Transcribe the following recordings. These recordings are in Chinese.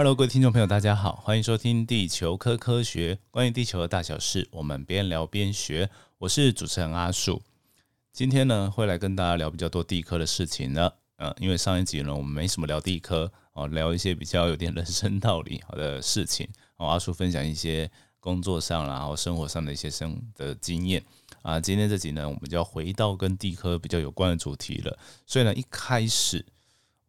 二楼各位听众朋友，大家好，欢迎收听《地球科科学》，关于地球的大小事，我们边聊边学。我是主持人阿树，今天呢会来跟大家聊比较多地科的事情呢。呃，因为上一集呢我们没什么聊地科哦，聊一些比较有点人生道理的事情。哦，阿树分享一些工作上然后生活上的一些生的经验啊。今天这集呢，我们就要回到跟地科比较有关的主题了。所以呢，一开始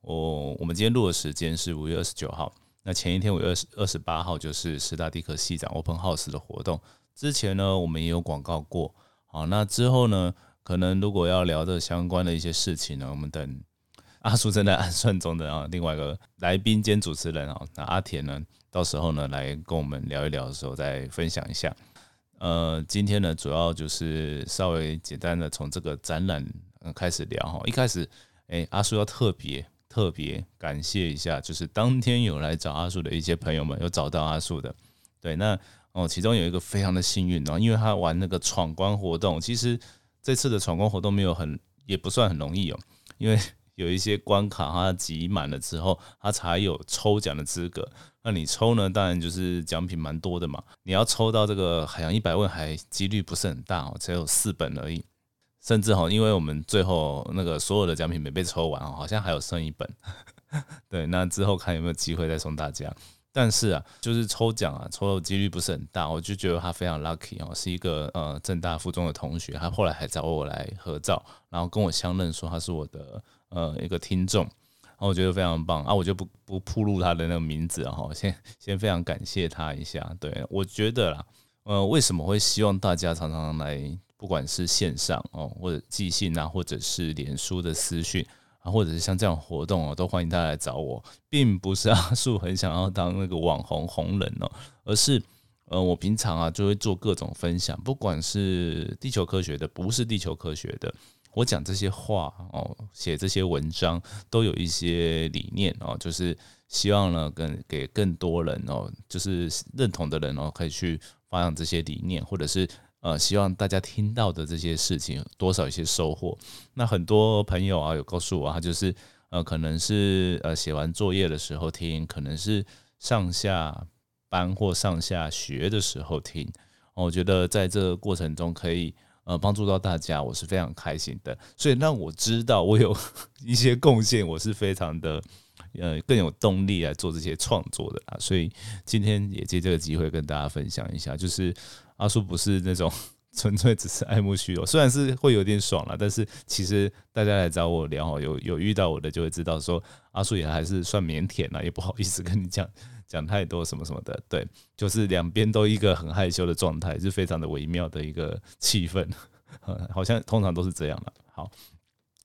我我们今天录的时间是五月二十九号。那前一天五月二十二十八号就是十大迪克系长 Open House 的活动。之前呢，我们也有广告过。好，那之后呢，可能如果要聊的相关的一些事情呢，我们等阿叔正在 暗算中的啊，另外一个来宾兼主持人啊，那阿田呢，到时候呢来跟我们聊一聊的时候再分享一下。呃，今天呢，主要就是稍微简单的从这个展览开始聊哈。一开始，哎，阿叔要特别。特别感谢一下，就是当天有来找阿树的一些朋友们，有找到阿树的。对，那哦，其中有一个非常的幸运哦，因为他玩那个闯关活动，其实这次的闯关活动没有很，也不算很容易哦，因为有一些关卡它集满了之后，它才有抽奖的资格。那你抽呢，当然就是奖品蛮多的嘛。你要抽到这个海洋一百问，还几率不是很大哦，只有四本而已。甚至哈，因为我们最后那个所有的奖品没被抽完哦，好像还有剩一本。对，那之后看有没有机会再送大家。但是啊，就是抽奖啊，抽的几率不是很大，我就觉得他非常 lucky 哦，是一个呃正大附中的同学，他后来还找我来合照，然后跟我相认，说他是我的呃一个听众，然后我觉得非常棒啊，我就不不铺露他的那个名字哈，先先非常感谢他一下。对我觉得啦，呃，为什么会希望大家常常来？不管是线上哦，或者寄信啊，或者是脸书的私讯啊，或者是像这样活动哦，都欢迎大家来找我，并不是阿树很想要当那个网红红人哦，而是呃，我平常啊就会做各种分享，不管是地球科学的，不是地球科学的，我讲这些话哦，写这些文章都有一些理念哦，就是希望呢，跟给更多人哦，就是认同的人哦，可以去发扬这些理念，或者是。呃，希望大家听到的这些事情多少一些收获。那很多朋友啊，有告诉我，他就是呃，可能是呃写完作业的时候听，可能是上下班或上下学的时候听。我觉得在这个过程中可以呃帮助到大家，我是非常开心的。所以让我知道我有 一些贡献，我是非常的呃更有动力来做这些创作的啊。所以今天也借这个机会跟大家分享一下，就是。阿叔不是那种 纯粹只是爱慕虚荣，虽然是会有点爽了，但是其实大家来找我聊，有有遇到我的就会知道，说阿叔也还是算腼腆了，也不好意思跟你讲讲太多什么什么的。对，就是两边都一个很害羞的状态，是非常的微妙的一个气氛，好像通常都是这样的。好，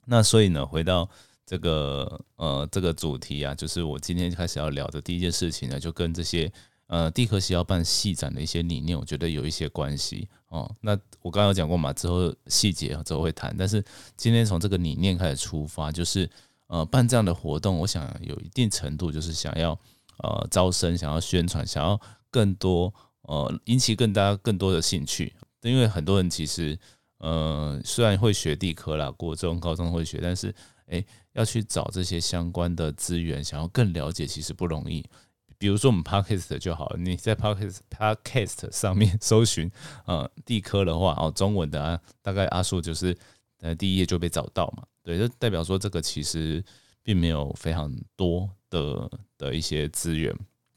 那所以呢，回到这个呃这个主题啊，就是我今天开始要聊的第一件事情呢，就跟这些。呃，地科系要办细展的一些理念，我觉得有一些关系哦。那我刚刚有讲过嘛，之后细节之后会谈。但是今天从这个理念开始出发，就是呃办这样的活动，我想有一定程度就是想要呃招生，想要宣传，想要更多呃引起更大更多的兴趣。因为很多人其实呃虽然会学地科啦，国中、高中会学，但是诶要去找这些相关的资源，想要更了解，其实不容易。比如说我们 podcast 就好，你在 podcast podcast 上面 搜寻呃地科的话哦，中文的啊，大概阿树就是呃第一页就被找到嘛，对，就代表说这个其实并没有非常多的的一些资源，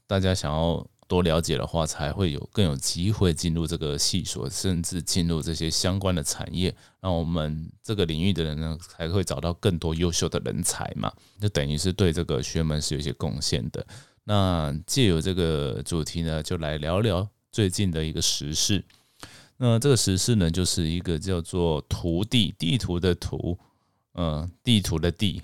大家想要多了解的话，才会有更有机会进入这个系所，甚至进入这些相关的产业，让我们这个领域的人呢，才会找到更多优秀的人才嘛，就等于是对这个学门是有一些贡献的。那借由这个主题呢，就来聊聊最近的一个时事。那这个时事呢，就是一个叫做“图地”地图的“图”，嗯，地图的“地”，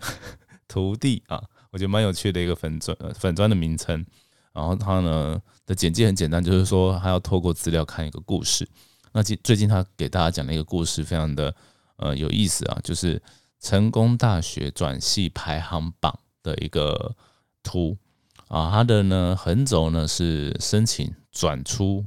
图地啊，我觉得蛮有趣的一个粉砖粉砖的名称。然后他呢的简介很简单，就是说他要透过资料看一个故事。那最最近他给大家讲了一个故事，非常的呃有意思啊，就是成功大学转系排行榜的一个图。啊，它的呢横轴呢是申请转出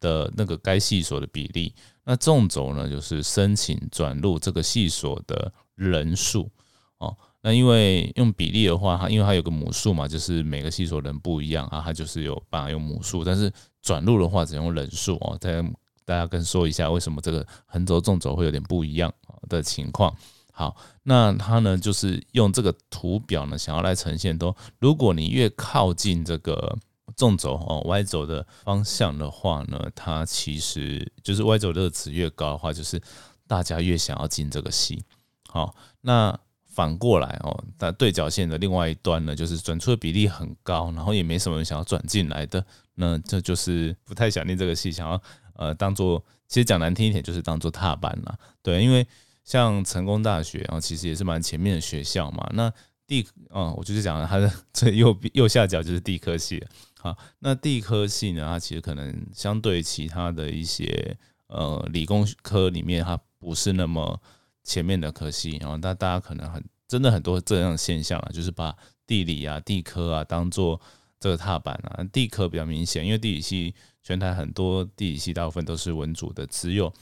的那个该系所的比例，那纵轴呢就是申请转入这个系所的人数。哦，那因为用比例的话，它因为它有个母数嘛，就是每个系所人不一样啊，它就是有办法用母数，但是转录的话只用人数哦。再大家跟说一下，为什么这个横轴纵轴会有点不一样的情况。好，那它呢就是用这个图表呢，想要来呈现，都如果你越靠近这个纵轴哦 y 轴的方向的话呢，它其实就是 y 轴的值越高的话，就是大家越想要进这个系。好，那。反过来哦，那对角线的另外一端呢，就是转出的比例很高，然后也没什么人想要转进来的，那这就是不太想念这个戏，想要呃当做，其实讲难听一点就是当做踏板啦。对，因为像成功大学啊，其实也是蛮前面的学校嘛。那地啊，我就是讲它的 最右右下角就是地科系，好，那地科系呢，它其实可能相对其他的一些呃理工科里面，它不是那么。前面的科系，然后大大家可能很真的很多这样的现象啊，就是把地理啊、地科啊当做这个踏板啊。地科比较明显，因为地理系全台很多地理系大部分都是文组的，只有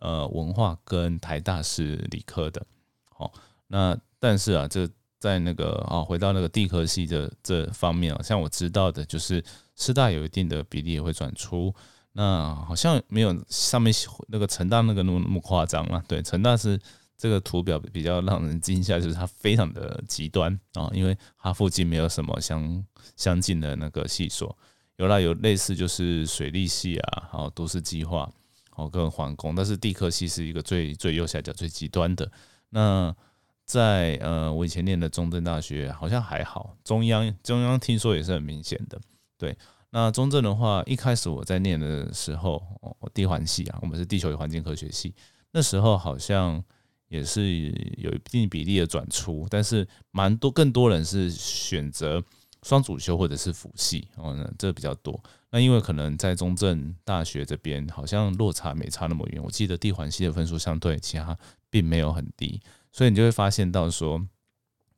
呃文化跟台大是理科的。好，那但是啊，这在那个啊回到那个地科系的这方面啊，像我知道的就是师大有一定的比例也会转出，那好像没有上面那个成大那个那么那么夸张了。对，成大是。这个图表比较让人惊吓，就是它非常的极端啊，因为它附近没有什么相相近的那个系所，有啦有类似就是水利系啊，还有都市计划，哦跟环工，但是地科系是一个最最右下角最极端的。那在呃我以前念的中正大学好像还好，中央中央听说也是很明显的。对，那中正的话，一开始我在念的时候，哦地环系啊，我们是地球与环境科学系，那时候好像。也是有一定比例的转出，但是蛮多更多人是选择双主修或者是辅系哦，那这比较多。那因为可能在中正大学这边好像落差没差那么远，我记得地环系的分数相对其他并没有很低，所以你就会发现到说，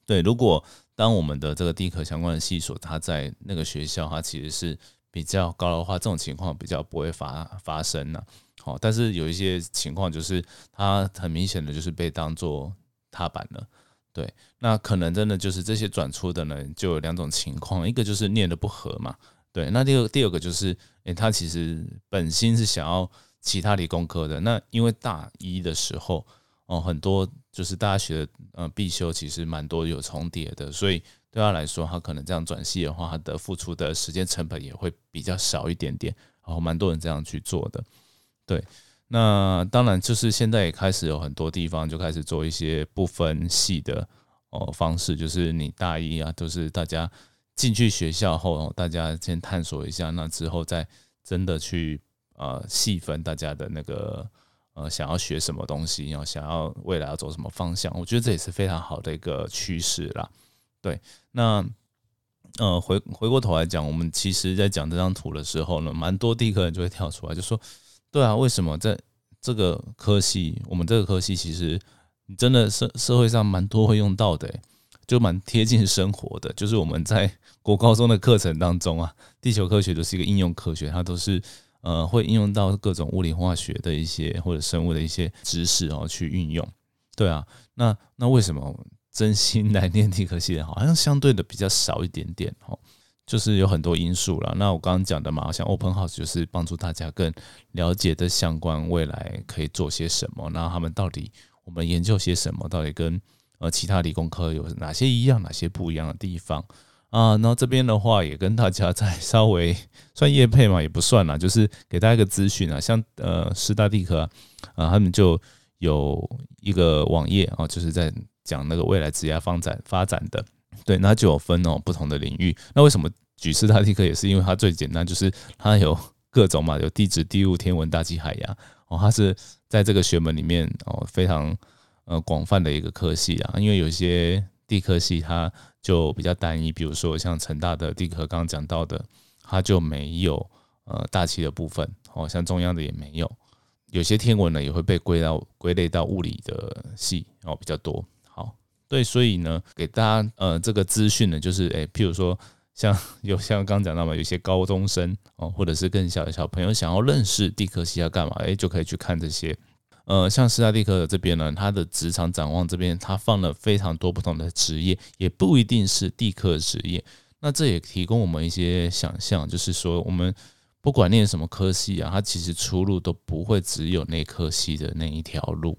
对，如果当我们的这个地科相关的系所，它在那个学校它其实是比较高的话，这种情况比较不会发发生呢。好，但是有一些情况就是它很明显的就是被当做踏板了，对，那可能真的就是这些转出的呢，就有两种情况，一个就是念的不合嘛，对，那第二第二个就是，诶，他其实本心是想要其他理工科的，那因为大一的时候哦，很多就是大家学的呃必修其实蛮多有重叠的，所以对他来说，他可能这样转系的话，他的付出的时间成本也会比较少一点点，然后蛮多人这样去做的。对，那当然就是现在也开始有很多地方就开始做一些不分系的哦方式，就是你大一啊，都是大家进去学校后，大家先探索一下，那之后再真的去呃细分大家的那个呃想要学什么东西，然后想要未来要走什么方向，我觉得这也是非常好的一个趋势啦。对，那呃回回过头来讲，我们其实在讲这张图的时候呢，蛮多地科人就会跳出来就说。对啊，为什么在这个科系，我们这个科系其实你真的社社会上蛮多会用到的，就蛮贴近生活的。就是我们在国高中的课程当中啊，地球科学都是一个应用科学，它都是呃会应用到各种物理化学的一些或者生物的一些知识哦去运用。对啊，那那为什么真心来念地科系的好像相对的比较少一点点哦？就是有很多因素了。那我刚刚讲的嘛，像 Open House 就是帮助大家更了解的相关未来可以做些什么，然后他们到底我们研究些什么，到底跟呃其他理工科有哪些一样，哪些不一样的地方啊？那这边的话也跟大家再稍微 算业配嘛，也不算啦，就是给大家一个资讯啊，像呃师大地科啊，他们就有一个网页啊，就是在讲那个未来职业发展发展的。对，那就有分哦，不同的领域。那为什么举斯大地科也是？因为它最简单，就是它有各种嘛，有地质、地物、天文、大气、海洋哦。它是在这个学门里面哦，非常呃广泛的一个科系啊。因为有些地科系它就比较单一，比如说像成大的地科，刚刚讲到的，它就没有呃大气的部分哦，像中央的也没有。有些天文呢也会被归到归类到物理的系哦，比较多。好对，所以呢，给大家呃这个资讯呢，就是诶，譬如说像 有像刚讲到嘛，有些高中生哦，或者是更小的小朋友想要认识地科系要干嘛，诶，就可以去看这些呃，像斯大蒂克这边呢，他的职场展望这边，他放了非常多不同的职业，也不一定是地科职业。那这也提供我们一些想象，就是说，我们不管念什么科系啊，它其实出路都不会只有那科系的那一条路。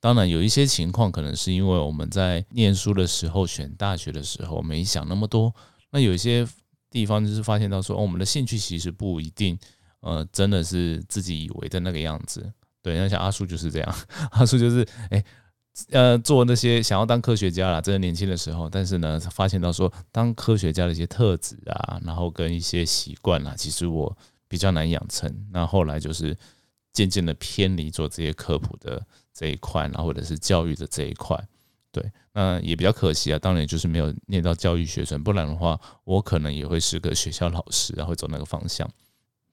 当然，有一些情况可能是因为我们在念书的时候选大学的时候没想那么多。那有一些地方就是发现到说，哦，我们的兴趣其实不一定，呃，真的是自己以为的那个样子。对，那像阿叔就是这样，阿叔就是哎，呃，做那些想要当科学家啦，真的年轻的时候，但是呢，发现到说当科学家的一些特质啊，然后跟一些习惯啦，其实我比较难养成。那后来就是渐渐的偏离做这些科普的这一块，然后或者是教育的这一块，对，那也比较可惜啊。当然就是没有念到教育学生，不然的话，我可能也会是个学校老师，然后走那个方向。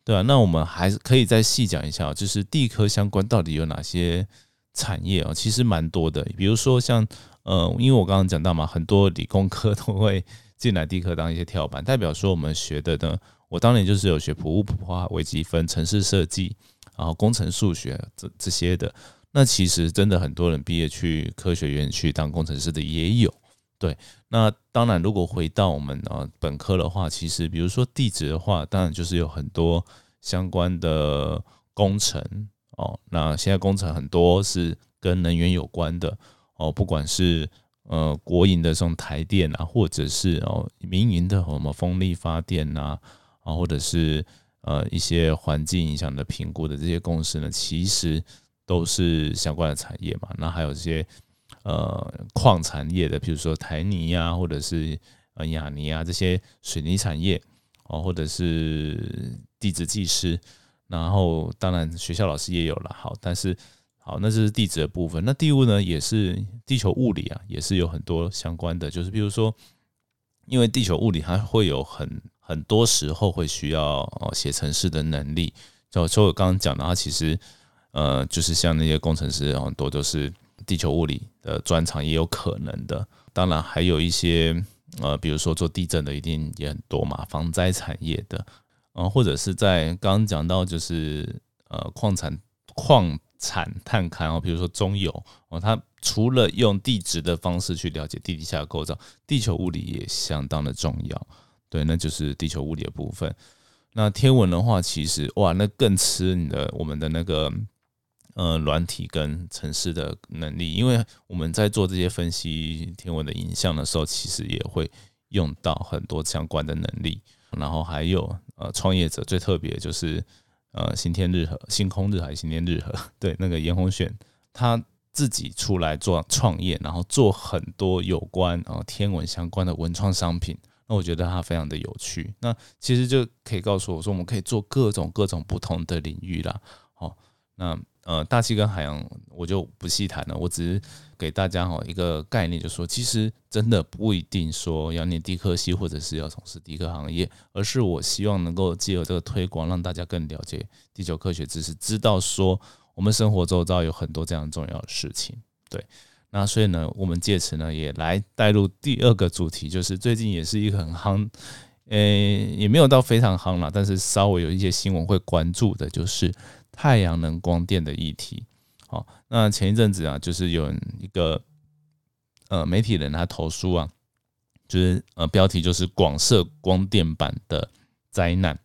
对啊，那我们还是可以再细讲一下，就是地科相关到底有哪些产业啊？其实蛮多的，比如说像呃，因为我刚刚讲到嘛，很多理工科都会进来地科当一些跳板，代表说我们学的呢，我当年就是有学普物、普化、微积分、城市设计，然后工程数学这这些的。那其实真的很多人毕业去科学院去当工程师的也有。对，那当然，如果回到我们呃本科的话，其实比如说地质的话，当然就是有很多相关的工程哦。那现在工程很多是跟能源有关的哦，不管是呃国营的这种台电啊，或者是哦民营的什么风力发电呐，啊，或者是呃一些环境影响的评估的这些公司呢，其实都是相关的产业嘛。那还有这些。呃，矿产业的，比如说台泥呀，或者是呃雅泥啊这些水泥产业哦，或者是地质技师，然后当然学校老师也有了。好，但是好，那这是地质的部分。那地物呢，也是地球物理啊，也是有很多相关的。就是比如说，因为地球物理它会有很很多时候会需要写程式的能力。就就我刚刚讲的，它其实呃，就是像那些工程师很多都是。地球物理的专长也有可能的，当然还有一些呃，比如说做地震的一定也很多嘛，防灾产业的，呃，或者是在刚刚讲到就是呃矿产矿产探勘哦，比如说中油哦，它除了用地质的方式去了解地底下的构造，地球物理也相当的重要，对，那就是地球物理的部分。那天文的话，其实哇，那更吃你的我们的那个。呃，软体跟城市的能力，因为我们在做这些分析天文的影像的时候，其实也会用到很多相关的能力。然后还有呃，创业者最特别就是呃，新天日和星空日还星天日和，对，那个严宏选他自己出来做创业，然后做很多有关呃天文相关的文创商品。那我觉得他非常的有趣。那其实就可以告诉我说，我们可以做各种各种不同的领域啦。好，那。呃，大气跟海洋我就不细谈了，我只是给大家哈一个概念，就说其实真的不一定说要念地科系或者是要从事地科行业，而是我希望能够借由这个推广，让大家更了解地球科学知识，知道说我们生活周遭有很多这样重要的事情。对，那所以呢，我们借此呢也来带入第二个主题，就是最近也是一个很夯，呃，也没有到非常夯了，但是稍微有一些新闻会关注的，就是。太阳能光电的议题，好，那前一阵子啊，就是有一个呃媒体人他投书啊，就是呃标题就是广设光电板的灾难。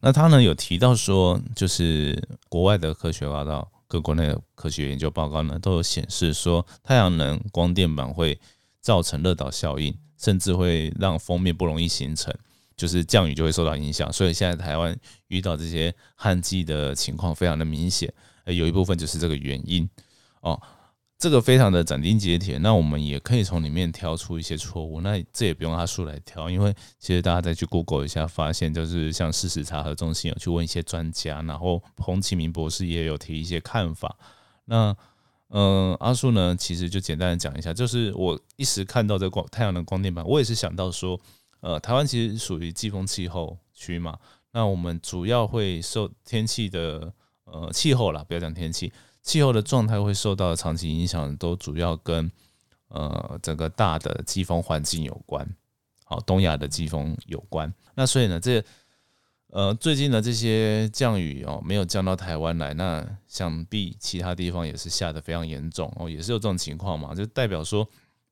那他呢有提到说，就是国外的科学报道，各国内的科学研究报告呢都有显示说，太阳能光电板会造成热岛效应，甚至会让封面不容易形成。就是降雨就会受到影响，所以现在台湾遇到这些旱季的情况非常的明显，呃，有一部分就是这个原因哦。这个非常的斩钉截铁，那我们也可以从里面挑出一些错误，那这也不用阿叔来挑，因为其实大家再去 Google 一下，发现就是像事实查核中心有去问一些专家，然后洪启明博士也有提一些看法。那嗯，阿叔呢，其实就简单的讲一下，就是我一时看到这光太阳能光电板，我也是想到说。呃，台湾其实属于季风气候区嘛，那我们主要会受天气的呃气候啦，不要讲天气，气候的状态会受到长期影响，都主要跟呃整个大的季风环境有关，好，东亚的季风有关。那所以呢，这呃，最近的这些降雨哦，没有降到台湾来，那想必其他地方也是下的非常严重哦，也是有这种情况嘛，就代表说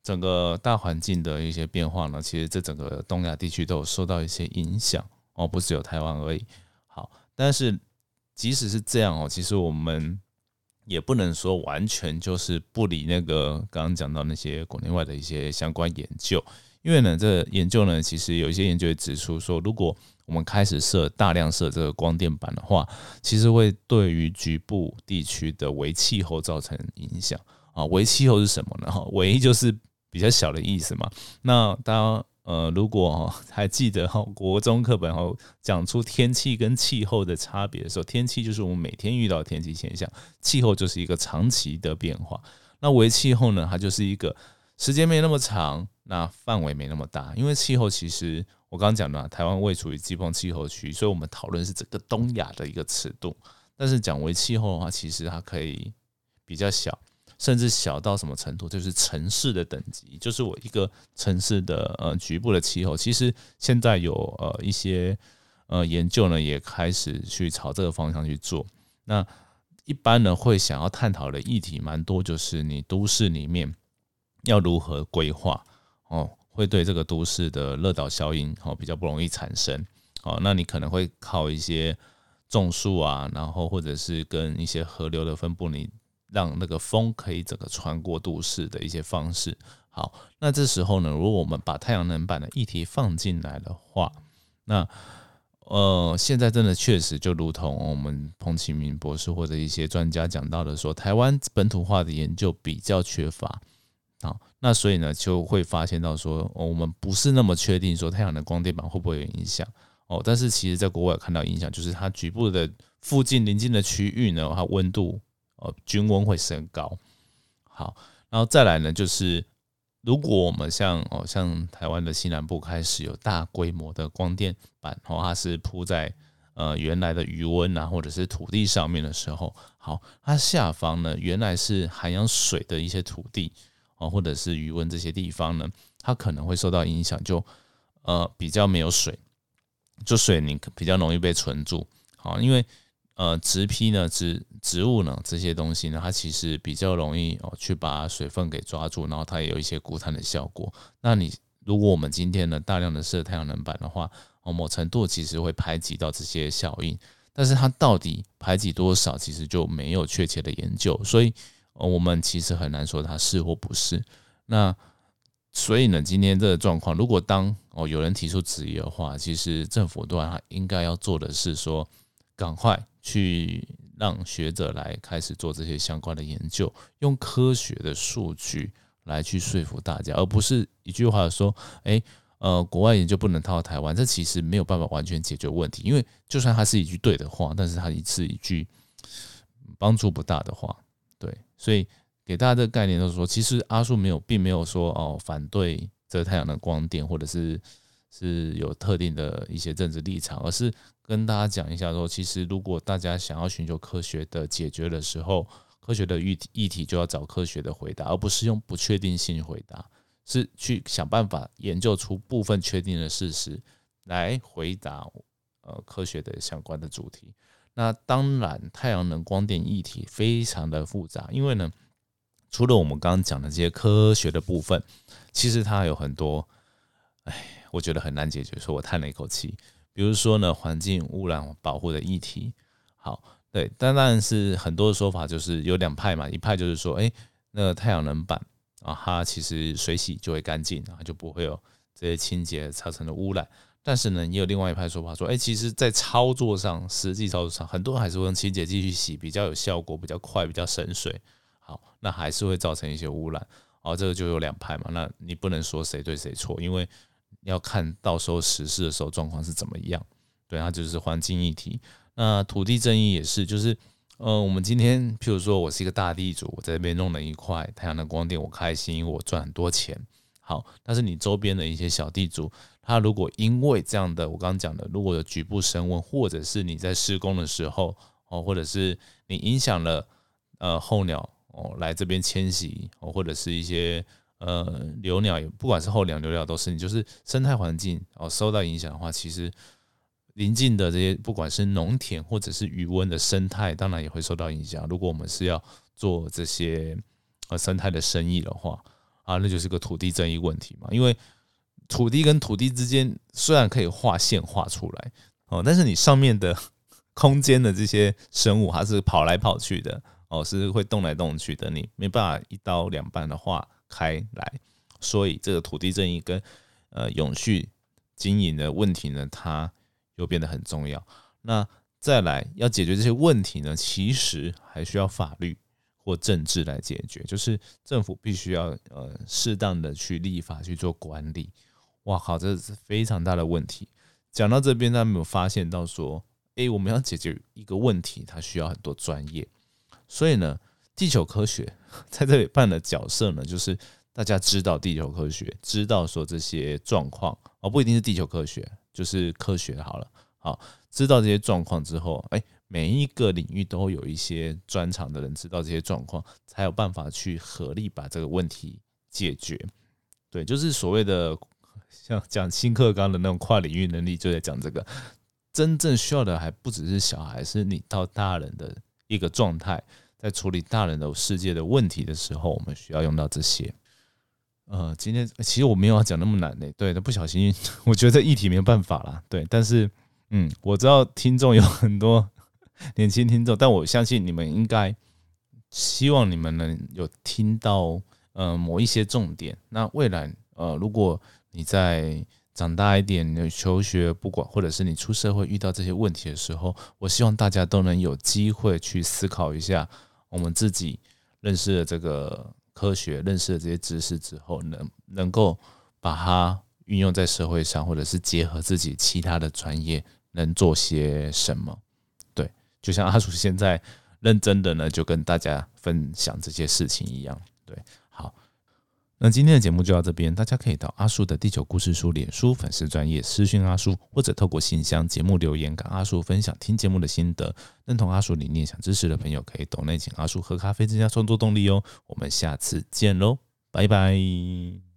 整个大环境的一些变化呢，其实这整个东亚地区都有受到一些影响哦，不只有台湾而已。好，但是即使是这样哦，其实我们。也不能说完全就是不理那个刚刚讲到那些国内外的一些相关研究，因为呢，这研究呢，其实有一些研究指出说，如果我们开始设大量设这个光电板的话，其实会对于局部地区的微气候造成影响啊。微气候是什么呢？哈，唯一就是比较小的意思嘛。那大家。呃，如果还记得哈，国中课本哈讲出天气跟气候的差别的时候，天气就是我们每天遇到的天气现象，气候就是一个长期的变化。那为气候呢，它就是一个时间没那么长，那范围没那么大。因为气候其实我刚刚讲了，台湾未处于季风气候区，所以我们讨论是整个东亚的一个尺度。但是讲为气候的话，其实它可以比较小。甚至小到什么程度，就是城市的等级，就是我一个城市的呃局部的气候。其实现在有呃一些呃研究呢，也开始去朝这个方向去做。那一般呢会想要探讨的议题蛮多，就是你都市里面要如何规划哦，会对这个都市的热岛效应哦比较不容易产生哦。那你可能会靠一些种树啊，然后或者是跟一些河流的分布你。让那个风可以整个穿过都市的一些方式。好，那这时候呢，如果我们把太阳能板的议题放进来的话，那呃，现在真的确实就如同我们彭启明博士或者一些专家讲到的，说台湾本土化的研究比较缺乏。好，那所以呢，就会发现到说，我们不是那么确定说太阳能光电板会不会有影响哦。但是其实在国外看到影响，就是它局部的附近邻近的区域呢，它温度。呃，均温会升高。好，然后再来呢，就是如果我们像哦，像台湾的西南部开始有大规模的光电板，哦，它是铺在呃原来的余温啊，或者是土地上面的时候，好，它下方呢原来是含有水的一些土地哦，或者是余温这些地方呢，它可能会受到影响，就呃比较没有水，就水你比较容易被存住。好，因为。呃，植批呢，植植物呢，这些东西呢，它其实比较容易哦，去把水分给抓住，然后它也有一些固碳的效果。那你如果我们今天呢大量的设太阳能板的话，哦，某程度其实会排挤到这些效应，但是它到底排挤多少，其实就没有确切的研究，所以我们其实很难说它是或不是。那所以呢，今天这个状况，如果当哦有人提出质疑的话，其实政府端应该要做的是说，赶快。去让学者来开始做这些相关的研究，用科学的数据来去说服大家，而不是一句话说：“哎，呃，国外研究不能套台湾。”这其实没有办法完全解决问题，因为就算它是一句对的话，但是它是一句帮助不大的话。对，所以给大家的概念就是说，其实阿树没有，并没有说哦反对这太阳能光电，或者是是有特定的一些政治立场，而是。跟大家讲一下，说其实如果大家想要寻求科学的解决的时候，科学的议议题就要找科学的回答，而不是用不确定性回答，是去想办法研究出部分确定的事实来回答呃科学的相关的主题。那当然，太阳能光电议题非常的复杂，因为呢，除了我们刚刚讲的这些科学的部分，其实它有很多，哎，我觉得很难解决。所以我叹了一口气。比如说呢，环境污染保护的议题，好，对，但当然是很多的说法，就是有两派嘛，一派就是说，哎，那个太阳能板啊，它其实水洗就会干净，然后就不会有这些清洁造成的污染。但是呢，也有另外一派说法，说，哎，其实在操作上，实际操作上，很多人还是会用清洁剂去洗，比较有效果，比较快，比较省水。好，那还是会造成一些污染。哦，这个就有两派嘛，那你不能说谁对谁错，因为。要看到时候实施的时候状况是怎么样，对，它就是环境议题。那土地争议也是，就是呃，我们今天譬如说我是一个大地主，我在这边弄了一块太阳能光电，我开心，我赚很多钱。好，但是你周边的一些小地主，他如果因为这样的我刚刚讲的，如果有局部升温，或者是你在施工的时候哦，或者是你影响了呃候鸟哦来这边迁徙哦，或者是一些。呃，留鸟也不管是候鸟、留鸟都是，你就是生态环境哦受到影响的话，其实邻近的这些，不管是农田或者是渔温的生态，当然也会受到影响。如果我们是要做这些呃生态的生意的话，啊，那就是个土地争议问题嘛。因为土地跟土地之间虽然可以画线画出来哦，但是你上面的 空间的这些生物，它是跑来跑去的哦，是会动来动去的，你没办法一刀两半的画开来。所以这个土地争议跟呃永续经营的问题呢，它又变得很重要。那再来要解决这些问题呢，其实还需要法律或政治来解决，就是政府必须要呃适当的去立法去做管理。哇靠，这是非常大的问题。讲到这边，大家有发现到说，诶，我们要解决一个问题，它需要很多专业。所以呢，地球科学 在这里扮的角色呢，就是大家知道地球科学，知道说这些状况哦，不一定是地球科学。就是科学好了，好知道这些状况之后，哎，每一个领域都有一些专长的人知道这些状况，才有办法去合力把这个问题解决。对，就是所谓的像讲新课纲的那种跨领域能力，就在讲这个。真正需要的还不只是小孩，是你到大人的一个状态，在处理大人的世界的问题的时候，我们需要用到这些。呃，今天其实我没有要讲那么难的，对，那不小心，我觉得这议题没有办法啦，对，但是，嗯，我知道听众有很多年轻听众，但我相信你们应该希望你们能有听到，呃，某一些重点。那未来，呃，如果你在长大一点，你求学不管，或者是你出社会遇到这些问题的时候，我希望大家都能有机会去思考一下，我们自己认识了这个。科学认识了这些知识之后，能能够把它运用在社会上，或者是结合自己其他的专业，能做些什么？对，就像阿叔现在认真的呢，就跟大家分享这些事情一样。对，那今天的节目就到这边，大家可以到阿树的地球故事书脸书粉丝专业私讯阿树，或者透过信箱节目留言跟阿树分享听节目的心得。认同阿树理念、想支持的朋友，可以懂内请阿树喝咖啡增加创作动力哦。我们下次见喽，拜拜。